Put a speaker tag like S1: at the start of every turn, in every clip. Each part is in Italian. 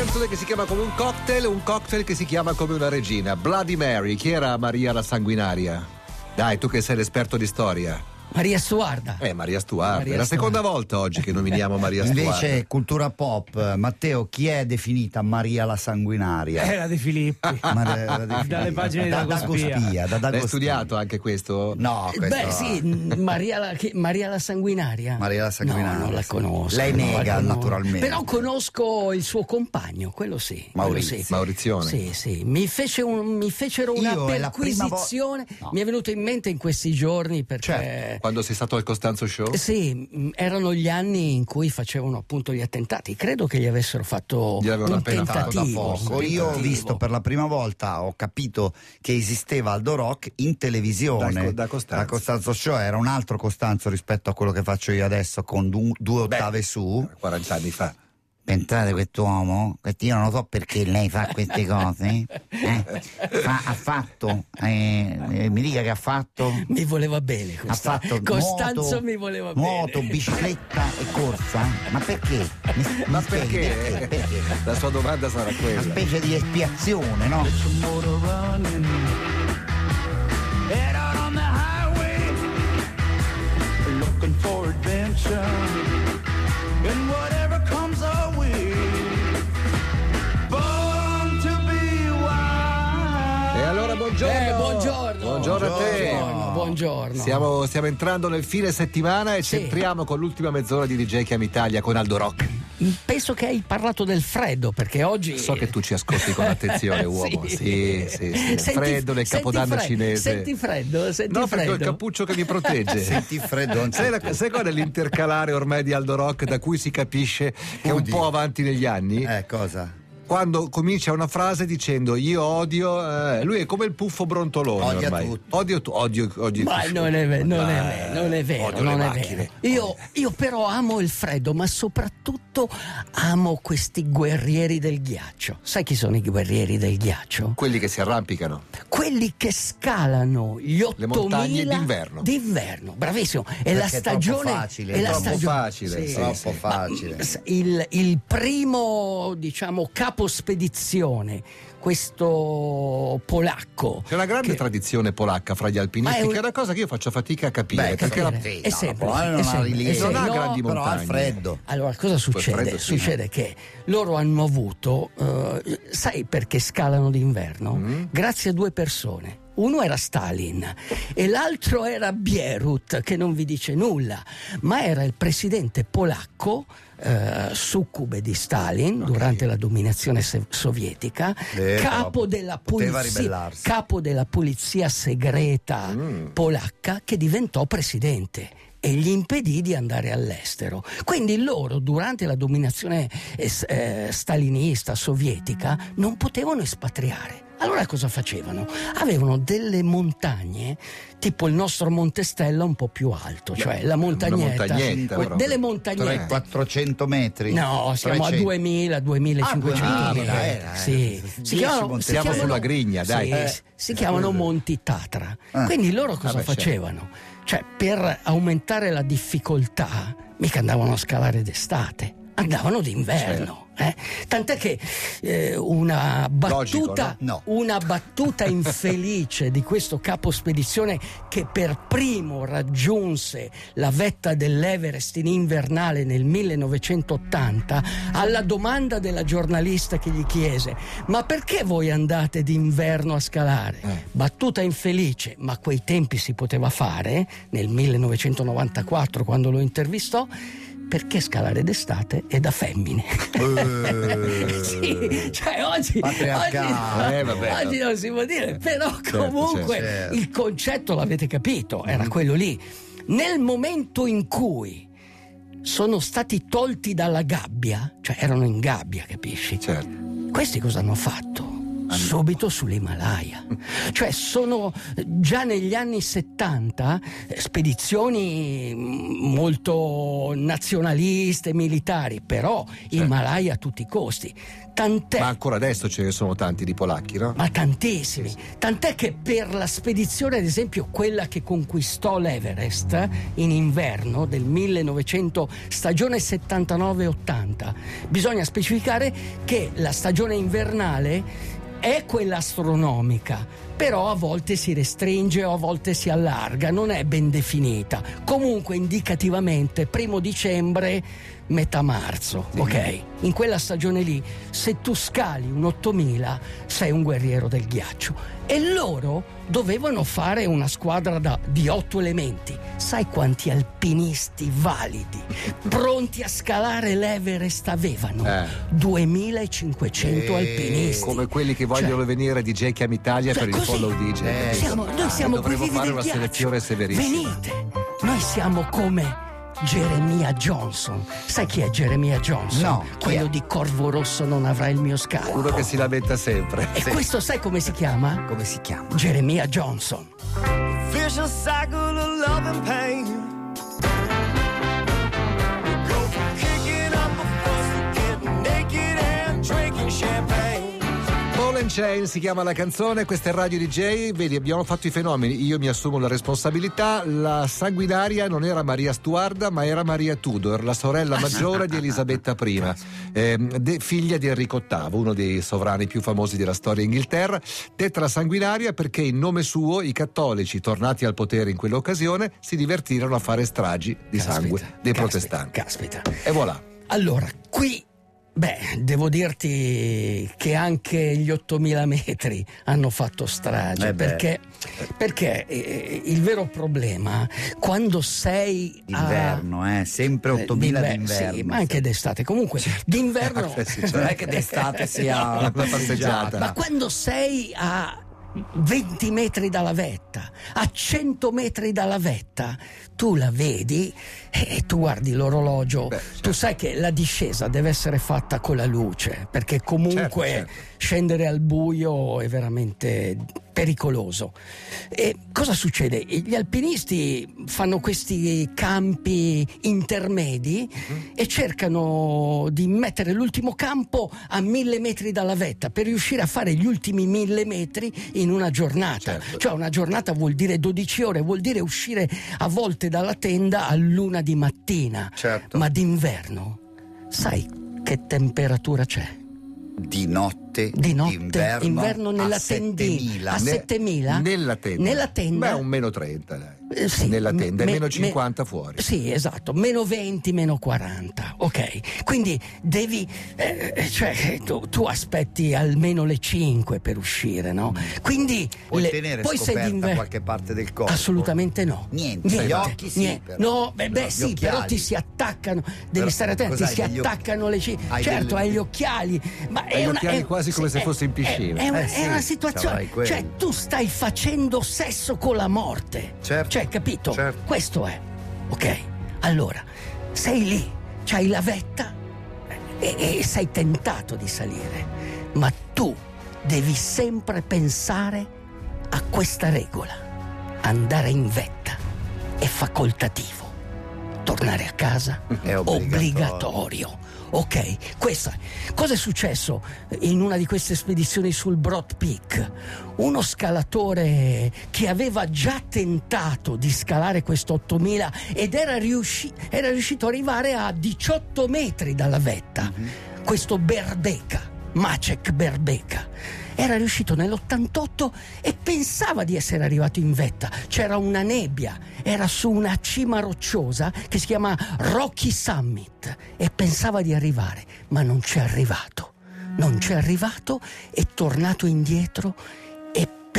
S1: canzone che si chiama come un cocktail, un cocktail che si chiama come una regina. Bloody Mary, chi era Maria la sanguinaria? Dai, tu che sei l'esperto di storia.
S2: Maria Stuarda.
S1: Eh, Maria Stuarda.
S2: Maria
S1: è la
S2: Stuarda.
S1: seconda volta oggi che nominiamo Maria Stuarda.
S3: Invece cultura pop, Matteo, chi è definita Maria la sanguinaria?
S4: Era di Filippi.
S3: Maria la definita.
S4: Dalle pagine di
S3: da
S4: Dago Spia.
S3: Spia, da Dago
S1: L'hai studiato anche questo?
S3: No, questo
S2: Beh, sì, Maria la, che- Maria la sanguinaria.
S3: Maria la sanguinaria,
S2: No, non la conosco.
S3: Lei
S2: la
S3: nega, naturalmente.
S2: Però conosco il suo compagno, quello sì.
S3: Maurizio.
S2: quello sì.
S1: Maurizione.
S2: Sì, sì. Mi, fece un- mi fecero una
S3: Io prima vo-
S2: perquisizione.
S3: No.
S2: Mi è venuto in mente in questi giorni perché.
S3: Certo.
S1: Quando sei stato al Costanzo Show?
S2: Sì, mh, erano gli anni in cui facevano appunto gli attentati. Credo che gli avessero fatto
S1: Gli avevano
S2: un
S1: fatto
S3: da
S2: tentativo.
S3: poco. Io ho
S2: tentativo.
S3: visto per la prima volta, ho capito che esisteva Aldo Rock in televisione.
S1: Da- da Costanzo.
S3: Da Costanzo Show era un altro Costanzo rispetto a quello che faccio io adesso con du- due ottave su.
S1: 40 anni fa.
S3: Pensate quest'uomo, io non lo so perché lei fa queste cose. eh? Fa- ha fatto, eh, mi dica che ha fatto.
S2: Mi voleva bene.
S3: Ha
S2: Costa-
S3: fatto
S2: Costanzo
S3: nuoto,
S2: mi voleva
S3: nuoto,
S2: bene.
S3: bicicletta e corsa? Ma perché? Mi, mi
S1: Ma
S3: spieghi
S1: perché?
S3: perché?
S1: La sua domanda sarà
S3: Una
S1: quella.
S3: specie di espiazione, no?
S4: looking for adventure. And whatever comes
S1: buongiorno.
S2: Eh, buongiorno.
S1: Buongiorno a te.
S2: Buongiorno, buongiorno.
S1: Stiamo, stiamo entrando nel fine settimana e
S2: Sì.
S1: centriamo con l'ultima mezz'ora di DJ Chiam Italia con Aldo Rock.
S2: Penso che hai parlato del freddo perché oggi.
S1: So che tu ci ascolti con attenzione, uomo. Sì, sì, sì. Il
S2: Senti-
S1: freddo nel Capodanno
S2: fre-
S1: cinese.
S2: Senti freddo, senti
S1: No, perché ho il
S2: freddo.
S1: cappuccio che mi protegge.
S3: Senti freddo anche
S1: Sai, la- sai qual è l'intercalare ormai di Aldo Rock da cui si capisce che è un
S3: Udi.
S1: po' avanti negli anni?
S3: Eh, cosa?
S1: Quando comincia una frase dicendo io odio, eh, lui è come il puffo brontolone
S3: Odia
S1: ormai.
S3: tutto.
S1: Odio, tu- odio, odio
S2: Ma
S1: tutto.
S2: non è, ve- non è vero, non è vero,
S1: odio
S2: non
S1: le
S2: è
S1: macchine.
S2: vero. Io, io però amo il freddo, ma soprattutto amo questi guerrieri del ghiaccio. Sai chi sono i guerrieri del ghiaccio?
S1: Quelli che si arrampicano.
S2: Quelli che scalano gli 8000
S1: Le montagne d'inverno.
S2: D'inverno, bravissimo. È
S3: Perché
S2: la
S3: è troppo
S2: stagione.
S3: facile,
S2: è la
S3: troppo
S2: stagione-
S1: facile, sì,
S3: Troppo
S1: sì.
S3: facile.
S2: Il, il primo, diciamo, capo spedizione, questo polacco.
S1: C'è una grande
S2: che-
S1: tradizione polacca fra gli alpinisti,
S2: è un-
S1: che è una cosa che io faccio fatica a capire.
S3: Beh,
S1: perché la-
S3: sì,
S2: è
S3: no, la Polonia non ha rilievo.
S1: Non ha
S2: semplice.
S1: grandi
S3: però
S1: montagne.
S3: freddo.
S2: Allora, cosa succede?
S1: freddo, sì.
S2: Succede che loro hanno avuto, eh, sai perché scalano d'inverno?
S1: Mm.
S2: Grazie a due persone. Uno era Stalin e l'altro era Bierut, che non vi dice nulla, ma era il presidente polacco, eh, succube di Stalin durante la dominazione sovietica,
S3: Eh,
S2: capo, della polizia, capo della polizia segreta
S1: Mm.
S2: polacca che diventò presidente e gli impedì di andare all'estero. Quindi loro, durante la dominazione eh, eh, stalinista sovietica, non potevano espatriare. Allora cosa facevano? Avevano delle montagne, tipo il nostro Monte Stella un po' più alto, cioè la montagnetta,
S1: montagnetta,
S2: que- delle
S3: 300,
S2: montagnette.
S3: 400 metri.
S2: No, siamo
S3: 300.
S2: a 2000, 2500
S3: Ah,
S2: metri.
S3: 2000 era, eh.
S2: Sì. Si chiamano,
S1: Siamo
S2: chiamano-
S1: sulla grigna, dai.
S2: sì,
S1: Eh.
S2: si chiamano Monti Tatra.
S3: Ah.
S2: Quindi loro cosa
S1: Vabbè, certo.
S2: facevano? Cioè, per aumentare la difficoltà, mica andavano a scalare d'estate, andavano d'inverno. eh. Tant'è che eh, una battuta,
S3: no? No.
S2: una battuta infelice di questo capo spedizione che per primo raggiunse la vetta dell'Everest in invernale nel 1980, alla domanda della giornalista che gli chiese: Ma perché voi andate d'inverno a scalare?
S1: Eh.
S2: Battuta infelice, ma a quei tempi si poteva fare, nel 1994 quando lo intervistò. Perché scalare d'estate è da femmine?
S3: Eh,
S2: sì, cioè oggi, oggi,
S1: Eh, vabbè.
S2: oggi non si può dire, però comunque
S3: certo, certo.
S2: il concetto l'avete capito, era quello lì. Nel momento in cui sono stati tolti dalla gabbia, cioè erano in gabbia, capisci?
S1: Certo.
S2: Questi cosa hanno fatto? Subito sull'Himalaya. Cioè sono già negli anni 70 eh, spedizioni mm, molto nazionaliste, militari, però Himalaya a tutti i costi. Tant'è
S1: Ma ancora adesso ce ne sono tanti di polacchi, no?
S2: ma tantissimi. Tant'è che per la spedizione, ad esempio, quella che conquistò l'Everest in inverno del 1900, stagione 79-80, bisogna specificare che la stagione invernale è quella astronomica, però a volte si restringe o a volte si allarga, non è ben definita. Comunque indicativamente primo dicembre, metà marzo, ok? In quella stagione lì, se tu scali un 8000, sei un guerriero del ghiaccio. E loro dovevano fare una squadra da- di otto elementi. Sai quanti alpinisti validi, pronti a scalare l'Everest avevano?
S1: Eh.
S2: 2500 alpinisti.
S1: Come quelli che vogliono
S2: Cioè,
S1: venire di J Amiitalia
S2: cioè,
S1: per il
S2: così.
S1: follow DJ.
S3: Eh,
S2: siamo,
S1: Ah,
S2: noi siamo
S1: dovremmo
S2: quelli
S1: fare
S2: del
S1: una
S2: ghiaccio.
S1: selezione severissima.
S2: Venite, noi siamo come Jeremia Johnson. Sai chi è Jeremia Johnson?
S3: No,
S2: Quello di Corvo Rosso non avrà il mio scalpo.
S1: Uno che si lamenta sempre.
S2: E questo sai come si chiama?
S3: Come si chiama?
S2: Jeremia Johnson.
S5: vicious cycle of love and pain.
S1: Chain si chiama la canzone, questa è Radio DJ, vedi abbiamo fatto i fenomeni, io mi assumo la responsabilità, la sanguinaria non era Maria Stuarda ma era Maria Tudor, la sorella maggiore di Elisabetta I, ehm, de- figlia di Enrico VIII, uno dei sovrani più famosi della storia Inghilterra, detta la sanguinaria perché in nome suo i cattolici tornati al potere in quell'occasione si divertirono a fare stragi di sangue
S2: Caspita,
S1: dei
S2: caspita,
S1: protestanti.
S2: Caspita.
S1: E voilà.
S2: Allora, qui, beh, devo dirti che anche gli 8000 metri hanno fatto strage,
S3: Eh
S2: perché, perché eh, il vero problema, quando sei a...
S3: D'inverno, eh, sempre 8000
S2: d'inver-
S3: d'inverno.
S2: Sì, ma anche d'estate. Comunque, d'inverno...
S1: Eh, sì,
S3: Non
S1: certo.
S3: è che d'estate sia
S1: Una passeggiata.
S2: Ma quando sei a 20 metri dalla vetta, a 100 metri dalla vetta, tu la vedi e tu guardi l'orologio,
S1: Beh, certo.
S2: tu sai che la discesa deve essere fatta con la luce, perché comunque
S1: Certo, certo.
S2: scendere al buio è veramente pericoloso. E cosa succede? Gli alpinisti fanno questi campi intermedi
S1: Mhm.
S2: e cercano di mettere l'ultimo campo a mille metri dalla vetta per riuscire a fare gli ultimi mille metri in una giornata.
S1: Certo.
S2: Cioè una giornata vuol dire 12 ore, vuol dire uscire a volte dalla tenda a luna di mattina.
S3: Certo.
S2: Ma d'inverno, sai che temperatura c'è?
S3: Di notte,
S2: Di notte,
S3: d'inverno,
S2: inverno nella
S3: a
S2: tendina.
S3: 7000.
S2: A
S1: Ne-
S2: 7000?
S1: Nella tenda.
S2: Nella tenda?
S1: Beh, un meno 30, dai.
S2: Eh, sì,
S1: Nella tenda,
S2: me-
S1: e meno
S2: me-
S1: 50 fuori.
S2: Sì, esatto, meno 20, meno 40, ok. Quindi devi, eh, cioè, tu, tu aspetti almeno le 5 per uscire, no? Quindi
S3: Puoi
S2: le-
S3: tenere
S2: poi sei
S3: scoperta
S2: d'inver-
S3: qualche parte del corpo?
S2: Assolutamente no.
S3: Niente,
S2: Niente.
S3: gli occhi sì,
S2: niente.
S3: però.
S2: No, beh, beh, sì, però ti si attaccano, devi
S3: Però
S2: stare attento, ti si
S3: occhi-
S2: attaccano le ciglia.
S3: hai
S2: Certo,
S3: delle-
S2: hai gli occhiali, ma
S1: Hai
S2: è
S1: gli
S2: una,
S1: occhiali
S2: è-
S1: quasi come
S2: sì,
S1: se
S2: è-
S1: fossi in piscina.
S2: È, è una,
S3: Eh
S2: è
S3: sì,
S2: una
S3: avrai
S2: situazione, cioè tu stai facendo sesso con la morte.
S3: Certo,
S2: Cioè, capito?
S3: certo.
S2: Questo è. Ok? Allora, sei lì, c'hai la vetta e, e sei tentato di salire, ma tu devi sempre pensare a questa regola. Andare in vetta è facoltativo. Tornare a casa
S3: È obbligatorio.
S2: Ok, questa. Cosa è successo in una di queste spedizioni sul Broad Peak? Uno scalatore che aveva già tentato di scalare questo 8000 ed era, riusci- era riuscito ad arrivare a 18 metri dalla vetta. Questo Berbeka, Macek Berbeka. Era riuscito nell'88 e pensava di essere arrivato in vetta. C'era una nebbia, era su una cima rocciosa che si chiama Rocky Summit e pensava di arrivare, ma non c'è arrivato. Non c'è arrivato, è tornato indietro e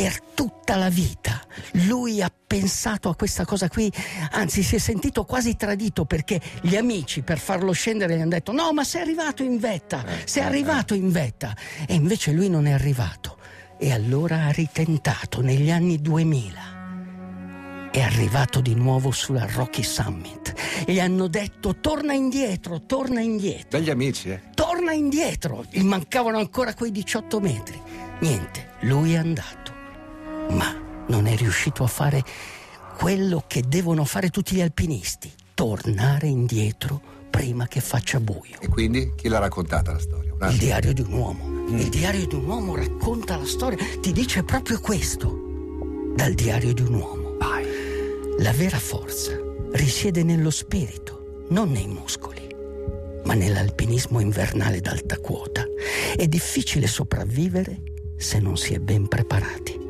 S2: per tutta la vita lui ha pensato a questa cosa qui, anzi si è sentito quasi tradito perché gli amici per farlo scendere gli hanno detto no ma sei arrivato in vetta, sei arrivato in vetta e invece lui non è arrivato e allora ha ritentato negli anni 2000 è arrivato di nuovo sulla Rocky Summit. Gli hanno detto torna indietro, torna indietro,
S1: Dagli amici, eh.
S2: torna indietro. Gli mancavano ancora quei 18 metri. Niente, lui è andato, ma non è riuscito a fare quello che devono fare tutti gli alpinisti, tornare indietro prima che faccia buio.
S1: E quindi chi l'ha raccontata la storia?
S2: Il diario di un uomo. Il diario di un uomo racconta la storia, ti dice proprio questo. Dal diario di un uomo. La vera forza risiede nello spirito, non nei muscoli, ma nell'alpinismo invernale d'alta quota. È difficile sopravvivere se non si è ben preparati.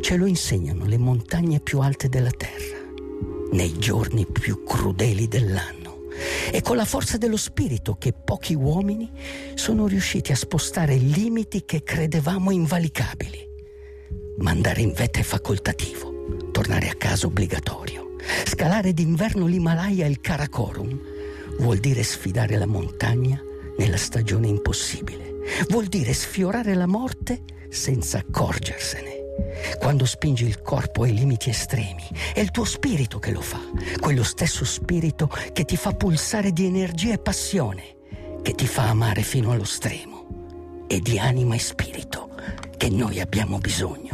S2: Ce lo insegnano le montagne più alte della Terra, nei giorni più crudeli dell'anno. È con la forza dello spirito che pochi uomini sono riusciti a spostare limiti che credevamo invalicabili. Ma andare in vetta è facoltativo, tornare a casa obbligatorio. Scalare d'inverno l'Himalaya e il Karakorum vuol dire sfidare la montagna nella stagione impossibile. Vuol dire sfiorare la morte senza accorgersene. Quando spingi il corpo ai limiti estremi, è il tuo spirito che lo fa, quello stesso spirito che ti fa pulsare di energia e passione, che ti fa amare fino allo stremo, e di anima e spirito che noi abbiamo bisogno.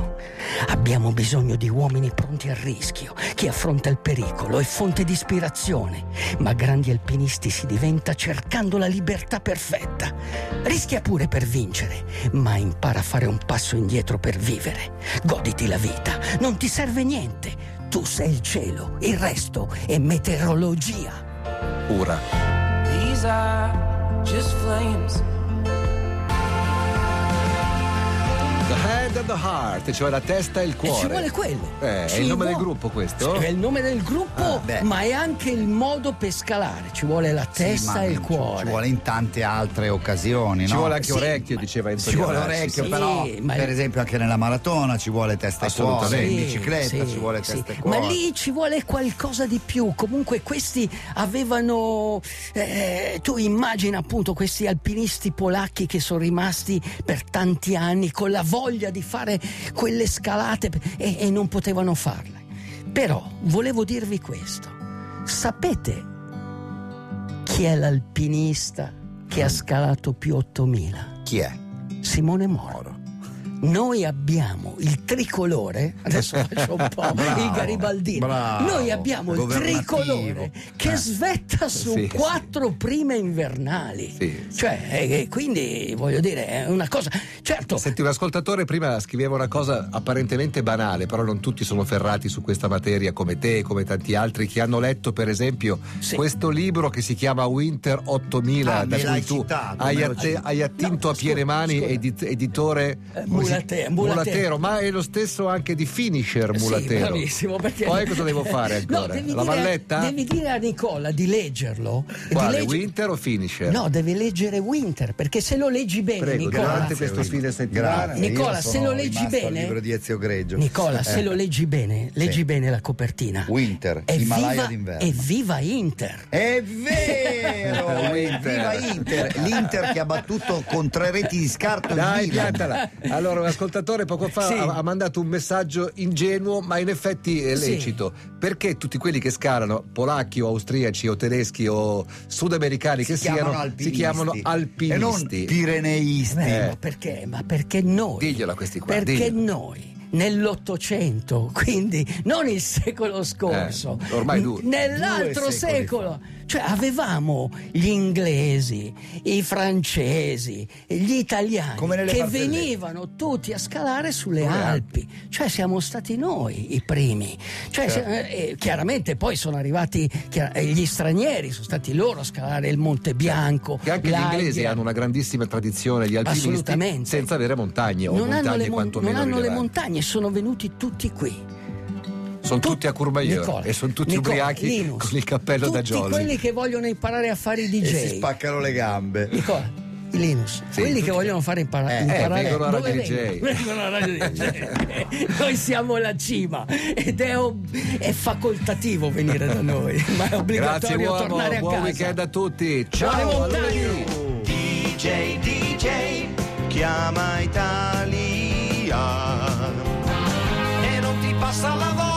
S2: Abbiamo bisogno di uomini pronti al rischio. Chi affronta il pericolo è fonte di ispirazione, ma grandi alpinisti si diventa cercando la libertà perfetta. Rischia pure per vincere, ma impara a fare un passo indietro per vivere. Goditi la vita, non ti serve niente. Tu sei il cielo, il resto è meteorologia.
S1: Pura.
S5: These are just flames.
S1: The head and the heart, cioè la testa e il
S2: E
S1: cuore.
S2: ci vuole quello.
S1: Eh, è
S2: Ci
S1: il nome
S2: vuole-
S1: del gruppo questo?
S2: È il nome del gruppo,
S3: Ah,
S2: ma è anche il modo per scalare. Ci vuole la
S3: Sì,
S2: testa
S3: ma
S2: e il cuore.
S3: Ci vuole in tante altre occasioni,
S1: Ci
S3: no?
S1: vuole anche
S2: Sì,
S1: orecchio,
S2: ma-
S1: diceva Enzo
S3: Ci vuole orecchio,
S1: sì.
S3: però
S2: ma-
S3: per esempio anche nella maratona ci vuole testa e cuore, in
S2: Sì,
S3: bicicletta
S2: sì,
S3: ci vuole
S2: sì.
S3: testa e cuore.
S2: Ma lì ci vuole qualcosa di più. Comunque questi avevano... eh, tu immagina appunto questi alpinisti polacchi che sono rimasti per tanti anni con la voglia di fare quelle scalate e, e non potevano farle. Però volevo dirvi questo. Sapete chi è l'alpinista che ha scalato più 8000?
S3: Chi è?
S2: Simone Moro. Noi abbiamo il tricolore, adesso faccio un po'
S3: Bravo,
S2: il garibaldino.
S3: bravo,
S2: Noi abbiamo il tricolore che
S3: Eh.
S2: svetta su
S1: Sì,
S2: quattro prime invernali.
S1: Sì, sì.
S2: Cioè, eh, quindi voglio dire, è una cosa. Certo,
S1: Senti, un ascoltatore prima scriveva una cosa apparentemente banale, però non tutti sono ferrati su questa materia come te e come tanti altri che hanno letto, per esempio,
S2: Sì.
S1: questo libro che si chiama Winter 8000,
S3: Ah,
S1: da cui tu
S3: citato,
S1: hai,
S3: citato.
S1: hai attinto
S2: No,
S1: a piene mani, edit- editore
S2: Eh,
S1: come si-
S2: Mulate- Mulatero.
S1: ma è lo stesso anche di Finisher
S2: Sì,
S1: Mulatero.
S2: bravissimo. Perché...
S1: Poi cosa devo fare ancora?
S2: No, devi
S1: La
S2: dire,
S1: valletta?
S2: Devi dire a Nicola di leggerlo. di
S1: Quale,
S2: legge-
S1: Winter o Finisher?
S2: No, devi leggere Winter, perché se lo leggi bene,
S1: Prego,
S2: Nicola.
S1: durante questo fine settimana.
S2: Nicola, se lo leggi bene-
S3: libro di Ezio Greggio.
S2: Nicola, se
S3: Eh.
S2: lo leggi bene, leggi bene la copertina.
S3: Winter,
S2: Evviva-
S3: Himalaya d'inverno.
S2: Evviva Inter!
S3: È vero!
S1: Winter.
S3: Viva Inter! L'Inter che ha battuto con tre reti di scarto
S1: Dai, piantala. Allora, un ascoltatore poco fa
S2: Sì.
S1: ha, ha mandato un messaggio ingenuo, ma in effetti è
S2: Sì.
S1: lecito. Perché tutti quelli che scalano, polacchi o austriaci o tedeschi o sudamericani che
S3: si chiamano
S1: siano, si
S3: alpinisti.
S1: chiamano
S3: e non
S1: alpinisti?
S3: pireneisti.
S2: Eh, ma perché? Ma perché noi?
S1: Diglielo a questi qua,
S2: Perché
S1: diglielo.
S2: noi nell'Ottocento, quindi non il secolo scorso,
S1: Eh, ormai due.
S2: nell'altro
S3: Due
S2: secolo, cioè avevamo gli inglesi, i francesi, gli italiani
S3: Come
S2: che venivano tutti a scalare sulle
S1: Sulle
S2: Alpi, cioè siamo stati noi i primi. Cioè,
S3: Certo.
S2: se- eh, chiaramente poi sono arrivati chiar- eh, gli stranieri, sono stati loro a scalare il Monte Bianco.
S1: Che anche gli inglesi hanno una grandissima tradizione, gli alpinisti, senza avere montagne o
S2: non hanno,
S1: montagne
S2: le, mon-
S1: quantomeno
S2: non hanno le
S1: rilevanti.
S2: montagne, sono venuti tutti qui.
S1: Sono
S2: Tu-
S1: tutti a Courmayeur
S2: Nicola,
S1: e sono tutti
S2: Nicola,
S1: ubriachi
S2: Linus,
S1: con il cappello da
S2: tutti
S1: jolly.
S2: quelli che vogliono imparare a fare i
S3: E si
S2: DJ.
S3: spaccano le gambe.
S2: Nicola, Linus,
S1: Sì,
S2: quelli
S1: tutti-
S2: che vogliono fare impara-
S3: Eh,
S2: imparare
S1: vengono a
S2: dove
S1: DJ.
S2: vengono? Vengono a Radio DJ. Noi siamo la cima ed è, ob- è facoltativo venire da noi, ma è
S1: Grazie
S2: obbligatorio
S1: uomo,
S2: tornare a
S1: buon
S2: casa.
S1: weekend a tutti.
S2: Ciao.
S6: DJ, DJ, chiama Italia. E non ti passa la voglia